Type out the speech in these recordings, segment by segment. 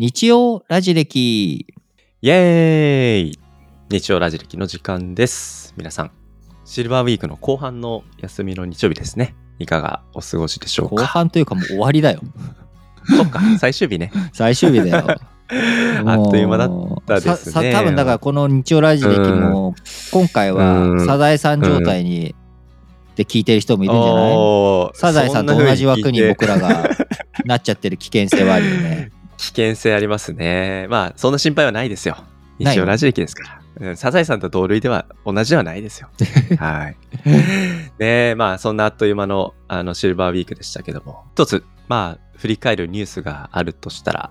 日曜ラジ歴。イエーイ日曜ラジ歴の時間です。皆さん、シルバーウィークの後半の休みの日曜日ですね。いかがお過ごしでしょう後か半というかもう終わりだよ。そっか、最終日ね。最終日だよ。あっという間だったですね多分だからこの日曜ラジ歴も今回うんはサザエさん状態にで聞いてる人もいるんじゃない？サザエさんと同じ枠に僕らがなっちゃってる危険性はあるよね。危険性ありますね。まあ、そんな心配はないですよ。ない日曜ラジ歴ですから。うんサザエさんと同類では同じではないですよ。はい。ねまあ、そんなあっという間のあのシルバーウィークでしたけども、一つ、まあ、振り返るニュースがあるとしたら、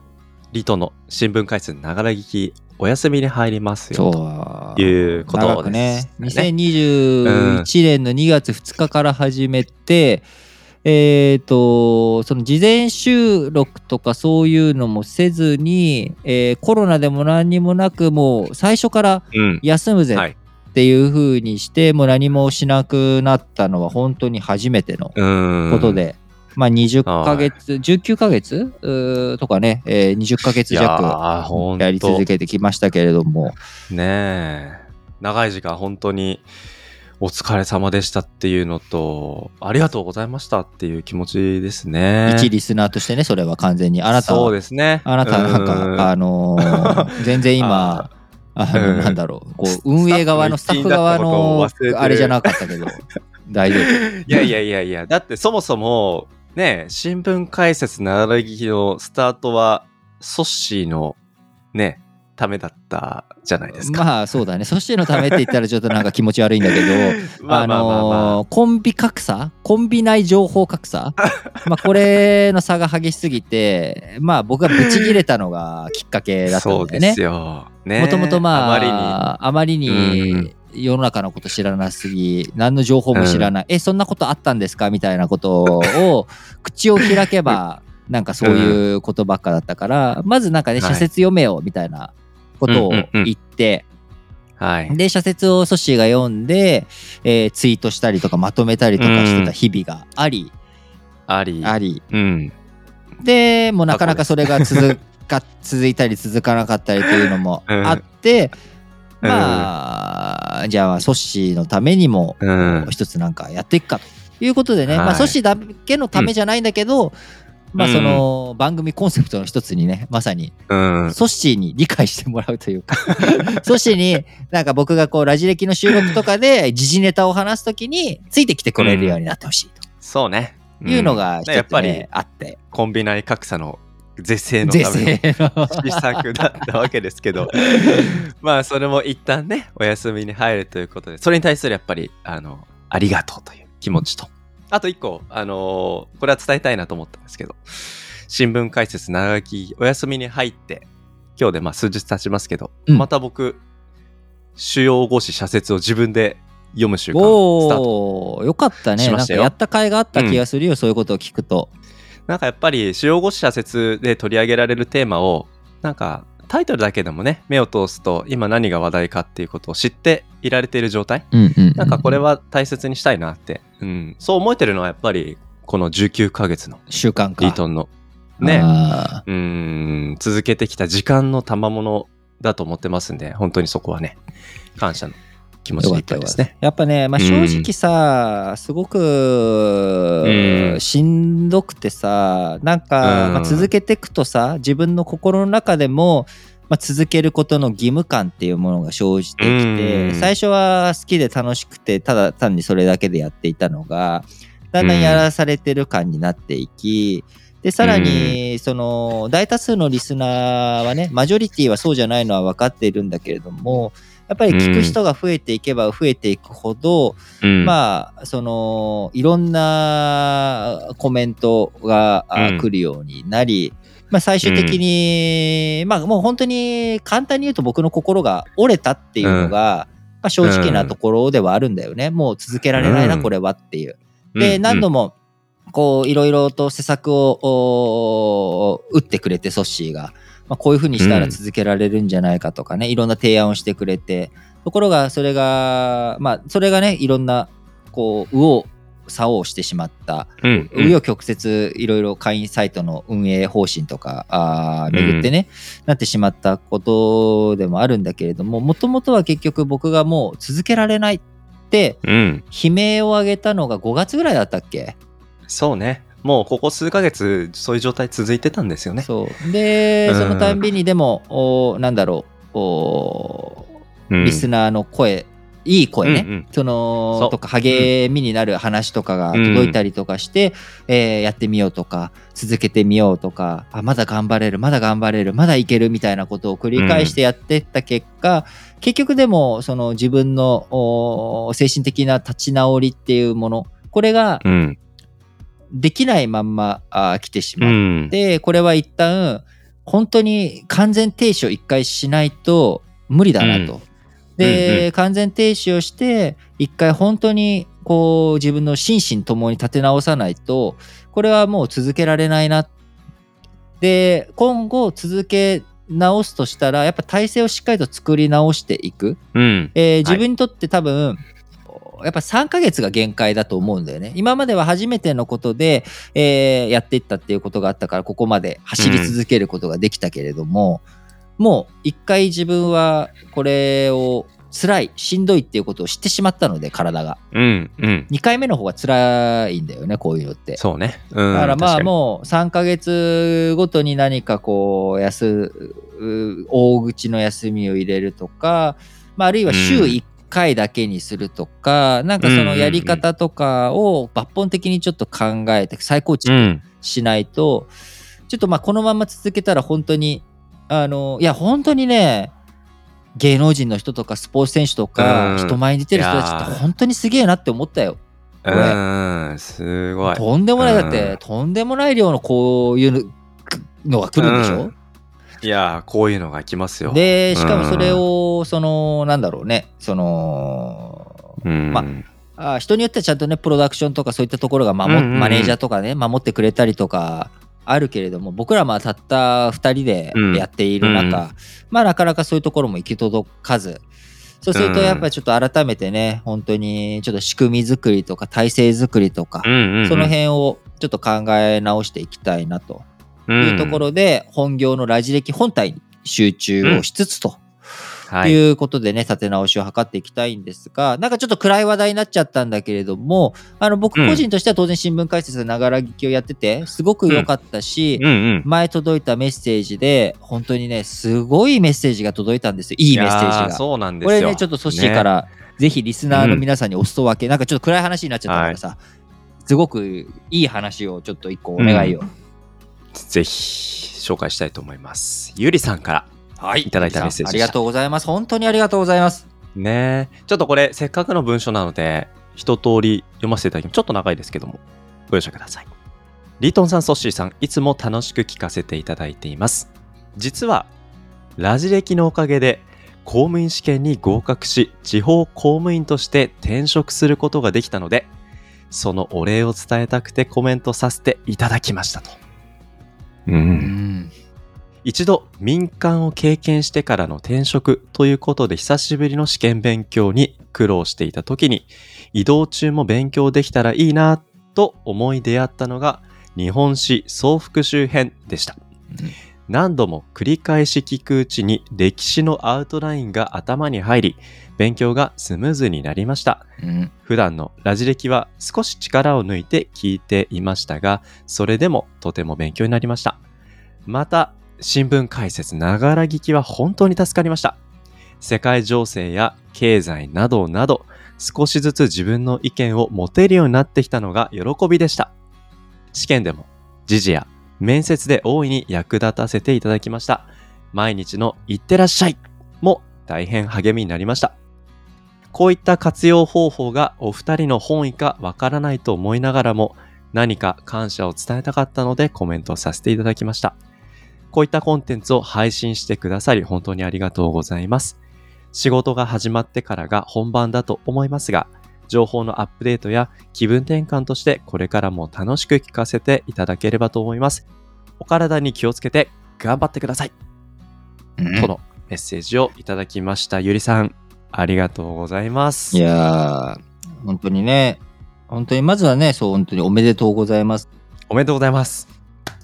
リトの新聞回数ながら聞き、お休みに入りますよ。そう。いうことですね2021年の2月2日から始めて、えっ、とその事前収録とかそういうのもせずに、えーコロナでも何にもなくもう最初からうん。休むぜはい。っていう風にして、もう何もしなくなったのは本当に初めてのうん。ことで、まあ20ヶ月、19ヶ月？とかね、えー20ヶ月弱やり続けてきましたけれども、ねえ。長い時間本当にお疲れ様でしたっていうのと、ありがとうございましたっていう気持ちですね。一リスナーとしてね、それは完全に。あなたはそうですね。あなたなんうんか、あのー 全然今、あの、うんなんだろう、こう、運営側のスタッフ側のあれじゃなかったけど、大丈夫。いやいやいやいや、だってそもそも、ね、新聞解説ならぎきのスタートは、ソッシーの、ね、ためだったじゃないですか。まあそうだね。そしてのためって言ったらちょっとなんか気持ち悪いんだけど、まあ。のーコンビ格差？コンビ内情報格差？まあこれの差が激しすぎて、まあ僕がブチ切れたのがきっかけだったんだよねそうです。よ。ね。もともとまあ、あまりに。あまりに世の中のこと知らなすぎ、何の情報も知らない、え、そんなことあったんですか？みたいなことを、口を開けば、なんかそういうことばっかだったから、まずなんかね、はい社説読めよ、みたいなことをうんうんうん。言って、はい。で、社説をソッシーが読んで、えーツイートしたりとかまとめたりとかしてた日々があり、あり。あり、うん。でもうなかなかそれが続か 続いたり続かなかったりというのもうん。あって、うん。まあ、じゃあソッシーのためにもうん。一つなんかやっていくかということでね、はい。まあソッシーだけのためじゃないんだけど、まあその番組コンセプトの一つにねまさにうん。ソッシーに理解してもらうというか。ソッシーになんか僕がこうラジ歴の収録とかで時事ネタを話すときについてきてくれるようになってほしいそうね。というのがやっぱりね、あって。コンビ内格差の是正の是ための施策だったわけですけど。まあそれも一旦ねお休みに入るということでそれに対するやっぱりあのありがとうという気持ちとあと一個あのーこれは伝えたいなと思ったんですけど新聞解説長書きお休みに入って今日でまあ数日経ちますけど、うん。また僕主要語詞社説を自分で読む習慣スタート。よかったね。なんかやった甲斐があった気がするよ、そういうことを聞くと。なんかやっぱり主要語詞社説で取り上げられるテーマをなんかタイトルだけでもね目を通すと今何が話題かっていうことを知っていられている状態。うんうんなんかこれは大切にしたいなって、うん、そう思えてるのはやっぱりこの19ヶ月の習慣か。リートンの。ね。あうん。続けてきた時間の賜物だと思ってますんで本当にそこはね感謝の気持ちでいっぱいですね。やっぱね、まあ、正直さ、すごく、うん。しんどくてさなんか、うん。まあ、続けていくとさ自分の心の中でも、まあ、続けることの義務感っていうものが生じてきて、うん。最初は好きで楽しくてただ単にそれだけでやっていたのがだんだんやらされてる感になっていき、でさらにその大多数のリスナーはねマジョリティはそうじゃないのは分かっているんだけれどもやっぱり聞く人が増えていけば増えていくほど、うん。まあそのいろんなコメントがあうん。来るようになり、まあ、最終的に、まあもう本当に簡単に言うと僕の心が折れたっていうのが、まあ、正直なところではあるんだよね、もう続けられないな、うん。これはっていう。で、うん。何度もこういろいろと施策をお打ってくれてソッシーが、まあ、こういうふうにしたら続けられるんじゃないかとかね、いろんな提案をしてくれてところがそれがまあそれがねいろんなこう右往竿をしてしまったうん。紆余曲折いろいろ会員サイトの運営方針とかあー巡ってね、なってしまったことでもあるんだけれどももともとは結局僕がもう続けられないってうん。悲鳴を上げたのが5月ぐらいだったっけ？そうね。もうここ数ヶ月、そういう状態続いてたんですよね。そう。で、うん。そのたんびにでもおなんだろうおうん。リスナーの声、いい声ね、うんうん。そのとか励みになる話とかが届いたりとかして、えーやってみようとか続けてみようとかあまだ頑張れるまだ頑張れるまだいけるみたいなことを繰り返してやってった結果、結局でもその自分のお精神的な立ち直りっていうものこれがうん。できないまんまあ来てしうまっん。でこれは一旦本当に完全停止を一回しないと無理だなと。うんで、うんうん完全停止をして一回本当にこう自分の心身ともに立て直さないとこれはもう続けられないな。で今後続け直すとしたらやっぱ体制をしっかりと作り直していく。うん。えー自分にとって多分、やっぱ3ヶ月が限界だと思うんだよね。今までは初めてのことで、えーやっていったっていうことがあったから、ここまで走り続けることができたけれども、もう一回自分はこれを辛い、しんどいっていうことを知ってしまったので、体が。うん。うん。2回目の方が辛いんだよね、こういうのって。そうね。うん。だからまあう。もう3ヶ月ごとに何かこう休う大口の休みを入れるとか、まあ、あるいは週うん1回だけにするとか、なんかそのやり方とかを抜本的にちょっと考えて再構う築ん。しないと、ちょっとまあこのまま続けたら本当にあのいや本当にね芸能人の人とかスポーツ選手とかうん人前に出てる人たちって本当にすげえなって思ったよ。すごい。とんでもない、うんだって、とんでもない量のこういうのが来るんでしょ、うんいやー、こういうのが来ますよ。で、しかもそれを、その、なんだろうね、その、うん。まあ人によってはちゃんとね、プロダクションとかそういったところが守っ、うんうんうん。マネージャーとかね、守ってくれたりとか、あるけれども、僕らまあたった2人でやっている中、うん。まあなかなかそういうところも行き届かず、そうするとやっぱりちょっと改めてね、本当にちょっと仕組み作りとか体制作りとか、その辺をちょっと考え直していきたいなというところで、本業のラジ歴本体に集中をしつつとはい。いうことでね、立て直しを図っていきたいんですが、なんかちょっと暗い話題になっちゃったんだけれども、あの僕個人としては当然新聞解説ながら聞きをやってて、すごく良かったし、うんうん。前届いたメッセージで、本当にね、すごいメッセージが届いたんですよ。いいメッセージやが。そうなんですよ。これね、ちょっとソッシーから、ぜひリスナーの皆さんにお裾分け、なんかちょっと暗い話になっちゃったからさ、すごくいい話をちょっと一個お願いを。ぜひ紹介したいと思います。ゆりさんからはいいただいたメッセージありがとうございます。本当にありがとうございます。ねちょっとこれせっかくの文章なので一通り読ませていただきますちょっと長いですけどもご容赦くださいリートンさんソッシーさんいつも楽しく聞かせていただいています実はラジ歴のおかげで公務員試験に合格し地方公務員として転職することができたのでそのお礼を伝えたくてコメントさせていただきましたとううん。一度民間を経験してからの転職ということで久しぶりの試験勉強に苦労していた時に移動中も勉強できたらいいなと思い出会ったのが日本史総復習編でした。何度も繰り返し聞くうちに歴史のアウトラインが頭に入り勉強がスムーズになりました。うん。普段のラジ歴は少し力を抜いて聞いていましたが、それでもとても勉強になりました。また、新聞解説ながら聞きは本当に助かりました。世界情勢や経済などなど、少しずつ自分の意見を持てるようになってきたのが喜びでした。試験でも時事や面接で大いに役立たせていただきました。毎日のいってらっしゃいも大変励みになりました。こういった活用方法がお二人の本意かわからないと思いながらも何か感謝を伝えたかったのでコメントさせていただきました。こういったコンテンツを配信してくださり本当にありがとうございます。仕事が始まってからが本番だと思いますが、情報のアップデートや気分転換としてこれからも楽しく聞かせていただければと思います。お体に気をつけて頑張ってください。とのメッセージをいただきました。ゆりさん、ありがとうございます。いやー、本当にね、本当にまずはね、そう、本当におめでとうございます。おめでとうございます。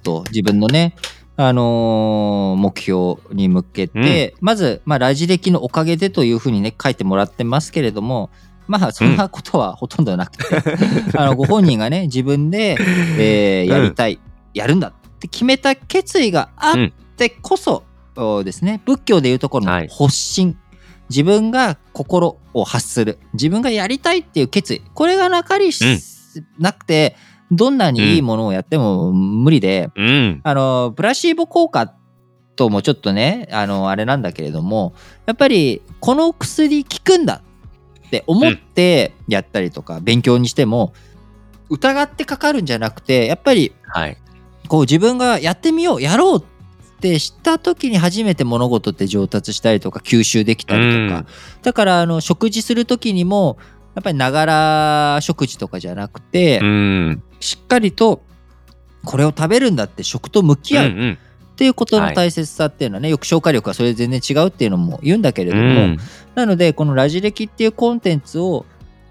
と、自分のね、あのー目標に向けて、まず、まあ、ラジ歴のおかげでというふうにね、書いてもらってますけれども、まあ、そんなことはほとんどなくて、あの、ご本人がね、自分で、えーやりたい、やるんだって決めた決意があってこそ、おですね、仏教でいうところのはい。発心、自分が心を発する、自分がやりたいっていう決意、これがなかりし、なくて、どんなにいいものをやっても無理で、うん。あの、プラシーボ効果ともちょっとね、あの、あれなんだけれども、やっぱり、この薬効くんだって思ってやったりとか、勉強にしても、疑ってかかるんじゃなくて、やっぱり、はい。こう自分がやってみよう、やろうってした時に初めて物事って上達したりとか、吸収できたりとか、だから、あの、食事する時にも、やっぱりながら食事とかじゃなくて、うん。しっかりとこれを食べるんだって食と向き合ううんうん。っていうことの大切さっていうのはね、よく消化力はそれで全然違うっていうのも言うんだけれどうも、ん。なのでこのラジ歴っていうコンテンツを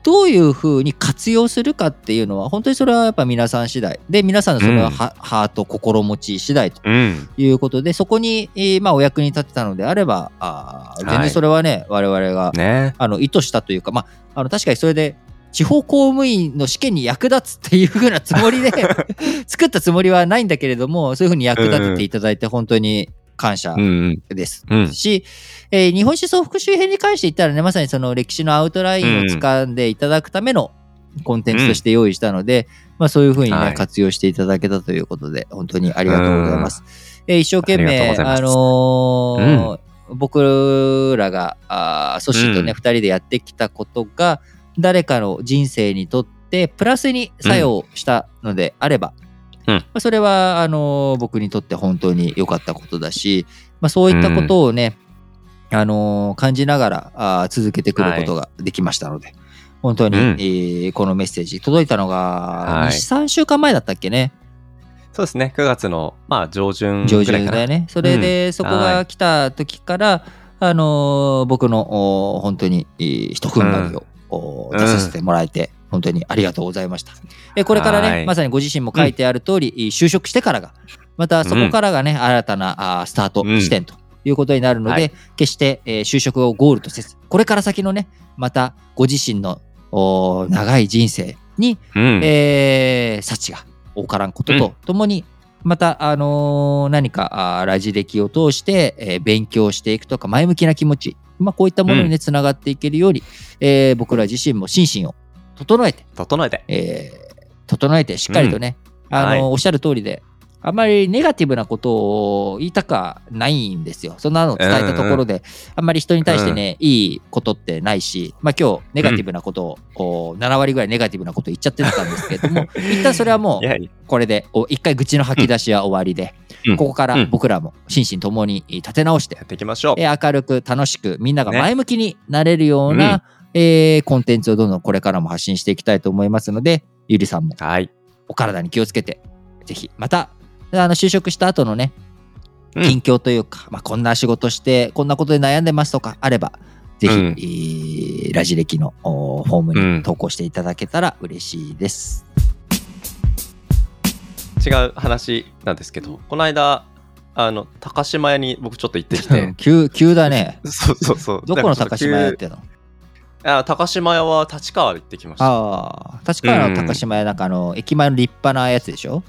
どういうふうに活用するかっていうのは本当にそれはやっぱ皆さん次第。で皆さんのそれはは、ハート心持ち次第と。うん。いうことでそこに、えーまあ、お役に立てたのであればあー全はい。然それはね、我々がね。あの意図したというか、まあ、あの確かにそれで地方公務員の試験に役立つっていう風なつもりで 作ったつもりはないんだけれどもそういう風に役立てていただいて本当に感謝うんうん。です。うん。し、えー日本思想復習編に関して言ったらねまさにその歴史のアウトラインを掴んでいただくためのコンテンツとして用意したので、まあ、そういう風にね、はい活用していただけたということで本当にありがとうございます。えー一生懸命あのー僕らがあーソシとね、うん二人でやってきたことが誰かの人生にとってプラスに作用したのであれば、うんまあそれはあのー僕にとって本当に良かったことだし、まあ、そういったことをね、あのー感じながらあー続けてくることができましたので、本当に、うんえーこのメッセージ届いたのがはい2、3週間前だったっけね？そうですね。9月の、まあ、上旬上ぐらいかな。旬だよね。それで、そこが来た時から、あのー僕のお本当にえー一踏ん張りを、出させてもらえて、本当にありがとうございました。えこれからね、はい。まさにご自身も書いてある通り、就職してからが、またそこからがね、新たなあースタートうん地点ということになるので、はい。決して、えー就職をゴールとせず、これから先のね、またご自身のお長い人生に、うん。えー幸が多からんこととともに、また、あのー何かあーラジ歴を通して、えー勉強していくとか前向きな気持ち、まあ、こういったものにねつながっていけるように、えー僕ら自身も心身を整えて、整えて。えー整えてしっかりとね、あのーはい。おっしゃる通りであんまりネガティブなことを言いたくはないんですよ。そんなのを伝えたところで、あんまり人に対してね、いいことってないし、まあ今日ネガティブなことを、こう7割ぐらいネガティブなこと言っちゃってたんですけれども、一旦それはもいうこれでお一回愚痴の吐き出しは終わりで、うんここからうん僕らも心身ともに立て直してや、っていきましょう。えー明るく楽しくみんながね前向きになれるような、えーコンテンツをどんどんこれからも発信していきたいと思いますので、ゆりさんもはい。お体に気をつけて、ぜひまたあの就職した後のね、うん。近況というか、まあ、こんな仕事して、こんなことで悩んでますとかあれば、ぜひ、うん。えーラジ歴のおフォームうん。に投稿していただけたら嬉しいです。違う話なんですけど、この間、あの、高島屋に僕ちょっと行ってきて、急急だね。そうそうそう。どこの高島屋っての？あ高島屋は立川行ってきました。ああ、立川の高島屋なんかあの、駅前の立派なやつでしょ？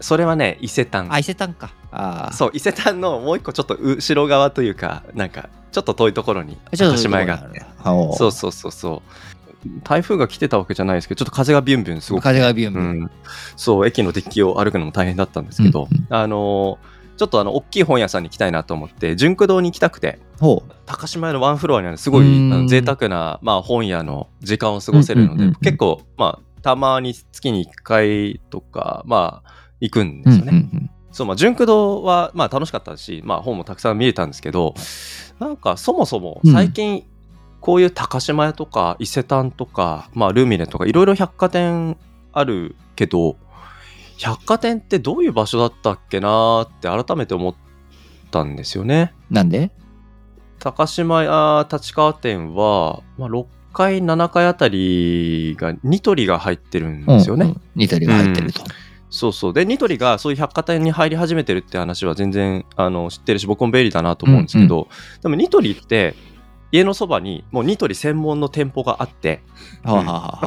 それはね、伊勢丹。あ、伊勢丹か。ああ。そう、伊勢丹のもう一個ちょっと後ろ側というか、なんか、ちょっと遠いところにちょっと高島屋があって。そうそうそうそう。台風が来てたわけじゃないですけど、ちょっと風がビュンビュンすごくて。風がビュンビうュン。ん。そう、駅のデッキを歩くのも大変だったんですけど、うんあのーちょっとあの、大きい本屋さんに行きたいなと思って、純駆堂に行きたくて。高島屋のワンフロアにあるすごい贅沢な、まあ、本屋の時間を過ごせるので、結構、まあ、たまに月に1回とか、まあ、行くんうんですよね。うんうんそう、まあ、純駆堂は、まあ、楽しかったし、まあ、本もたくさん見れたんですけど、なんか、そもそも、最近、こういう高島屋とか、伊勢丹とか、まあ、ルミネとか、いろいろ百貨店あるけど、百貨店ってどういう場所だったっけなーって改めて思ったんですよね。なんで？高島屋立川店は、まあ、6階、7階あたりがニトリが入ってるんですよね。うんうんニトリが入ってると。そうそう。で、ニトリがそういう百貨店に入り始めてるって話は全然あの知ってるし、僕も便利だなと思うんですけど、でもニトリって、家のそばにもうニトリ専門の店舗があって、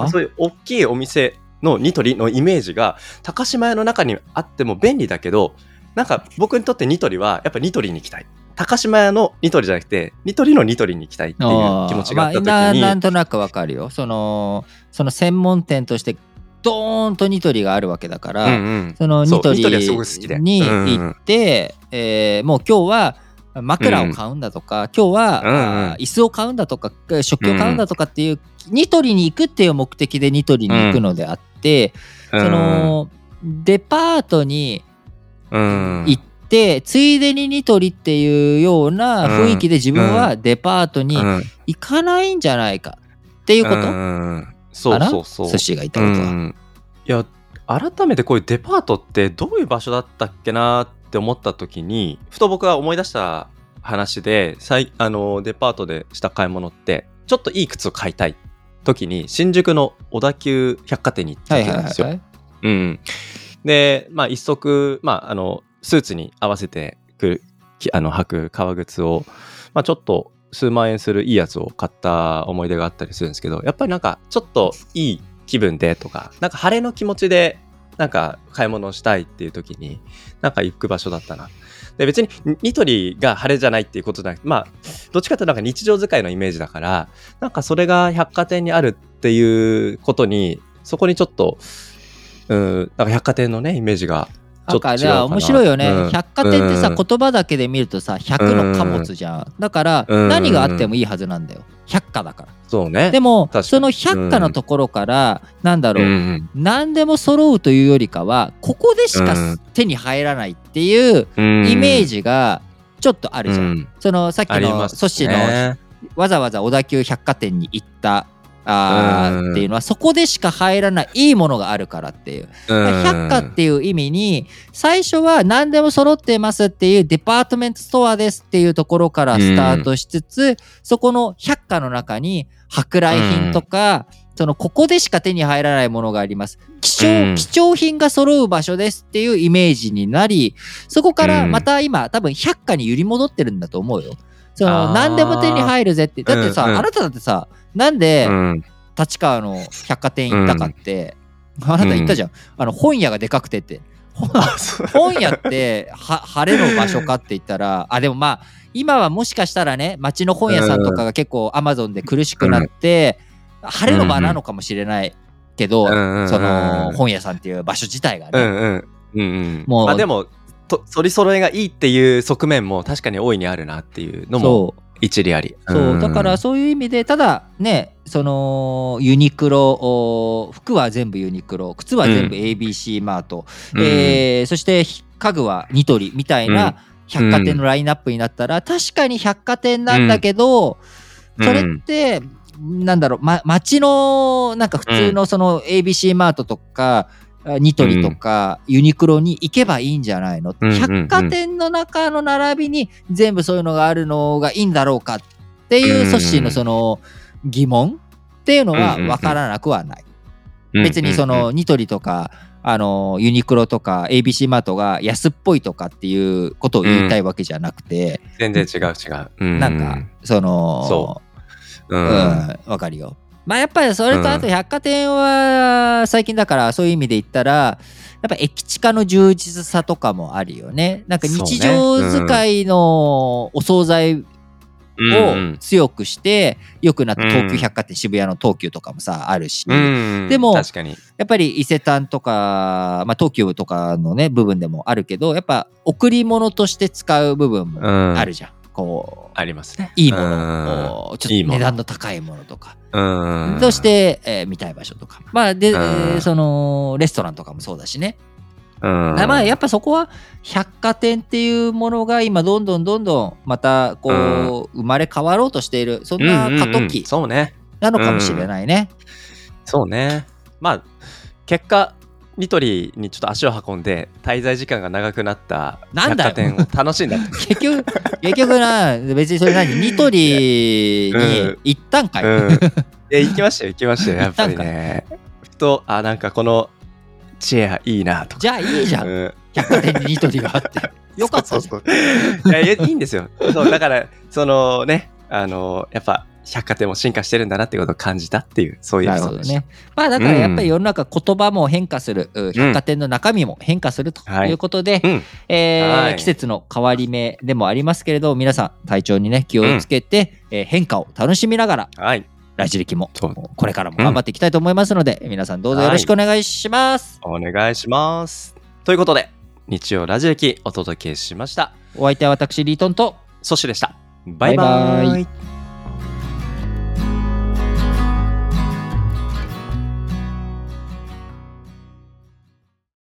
そういう大きいお店のニトリのイメージが高島屋の中にあっても便利だけどなんか僕にとってニトリはやっぱニトリに行きたい。高島屋のニトリじゃなくてニトリのニトリに行きたいっていう気持ちがあった時に、まあななんとなくわかるよ。そのその専門店としてドーンとニトリがあるわけだから、うんうん。そのニトリニトリはすごく好きで。にうんうん。行って、えーもう今日は枕を買うんだとか、今日は、うん椅子を買うんだとか食器を買うんだとかっていう、ニトリに行くっていう目的でニトリに行くのであって、そのデパートにうん。行って、ついでにニトリっていうような雰囲気で自分はデパートにうん。行かないんじゃないかっていうこと、うんそうそう。そう寿司が言ったことは。うん。いや改めてこういうデパートってどういう場所だったっけなって思った時にふと僕が思い出した話で最あのデパートでした買い物ってちょっといい靴を買いたい時に新宿の小田急百貨店に行ったんですよ。でまあ一足、まあ、あのスーツに合わせてくあの履く革靴を、まあ、ちょっと数万円するいいやつを買った思い出があったりするんですけどやっぱりなんかちょっといい気分でとかなんか晴れの気持ちでなんか買い物をしたいっていう時になんか行く場所だったな。で別にニトリが晴れじゃないっていうことじゃなくてまあどっちかというとなんか日常使いのイメージだからなんかそれが百貨店にあるっていうことにそこにちょっとうんなんか百貨店のねイメージがなじゃあ面白いよね、うん。百貨店ってさ、うん。言葉だけで見るとさ100の貨物じゃん、だからうん。何があってもいいはずなんだよ。百貨だから。そうね。でもその百貨のところから、なんだろう、うん何でも揃うというよりかはここでしかうん。手に入らないっていううん。イメージがちょっとあるじゃん、うん。そのさっきのソシのねわざわざ小田急百貨店に行ったあっていうのはそこでしか入らないいいものがあるからっていう。うん。百貨っていう意味に最初は何でも揃ってますっていうデパートメントストアですっていうところからスタートしつつ、そこの百貨の中に舶来品とか、そのここでしか手に入らないものがあります。貴重,、うん。貴重品が揃う場所ですっていうイメージになりそこからまた今多分百貨に揺り戻ってるんだと思うよ。その何でも手に入るぜって。だってさ、あなただってさなんで、うん立川の百貨店行ったかって、あなた言ったじゃん、あの本屋がでかくてって。ほ本屋っては晴れの場所かって言ったらあでもまあ今はもしかしたらね町の本屋さんとかが結構アマゾンで苦しくなって、晴れの場なのかもしれないけど、うん。その本屋さんっていう場所自体がね、うんうん。うんうん。もうまあでもと取り揃えがいいっていう側面も確かに大いにあるなっていうのも一理あり。そう。だからそういう意味でただねそのユニクロお服は全部ユニクロ靴は全部うん。ABC マート、うん。えーそして家具はニトリみたいな百貨店のラインナップになったら、確かに百貨店なんだけど、うん。それって、なんだろう、ま、街のなんか普通のその ABC マートとか、あニトリとかユニクロに行けばいいんじゃないの、うんうんうん。百貨店の中の並びに全部そういうのがあるのがいいんだろうかっていううん。ソッシーのその疑問っていうのはうんうんうん。分からなくはない。うん別にそのニトリとかあのユニクロとか ABC マートが安っぽいとかっていうことを言いたいわけじゃなくて、全然違う違う、うん。なんかそのそう。ううんんわかるよ。まあやっぱりそれとあと百貨店は最近だからそういう意味で言ったらやっぱ駅地下の充実さとかもあるよね。なんか日常使いのお惣菜を強くして良くなった東急百貨店、渋谷の東急とかもさあるし、うん。でも確かに。やっぱり伊勢丹とか、まあ、東急とかのね部分でもあるけどやっぱ贈り物として使う部分もうん。あるじゃん、こうありますね。いいもの。をちょっと値段の高いものとか。うん。として、えー見たい場所とか。まあで、そのレストランとかもそうだしね、うん。まあやっぱそこは百貨店っていうものが今どんどんどんどんまたこう、生まれ変わろうとしている。そんな過渡期そうね。なのかもしれないね。そうね。まあ結果ニトリにちょっと足を運んで滞在時間が長くなったなんだよ百貨店を楽しんだ 結局結局な別にそれ何？ニトリに行ったんかい、うんいや、行きましたよ、行きましたよ、やっぱりね。ふと、あ、なんかこのチェアいいなとか。じゃあいいじゃん。うん百貨店にニトリがあって。よかった。そうそういやいいんですよ。そう、だから、そのね、あの、やっぱ、百貨店も進化してるんだなっていうことを感じたっていう、そういうエなピソードでね。まあだからやっぱり世の中言葉も変化する、う百貨店の中身も変化するということで、うん。えーはい季節の変わり目でもありますけれど皆さん体調にね気をつけて、えー変化を楽しみながらはい。ラジ歴もこれからも頑張っていきたいと思いますので、皆さんどうぞよろしくお願いします。お願いします。ということで、日曜ラジオ駅お届けしました。お相手は私リートンとソシでした。バイバイ。バイバイ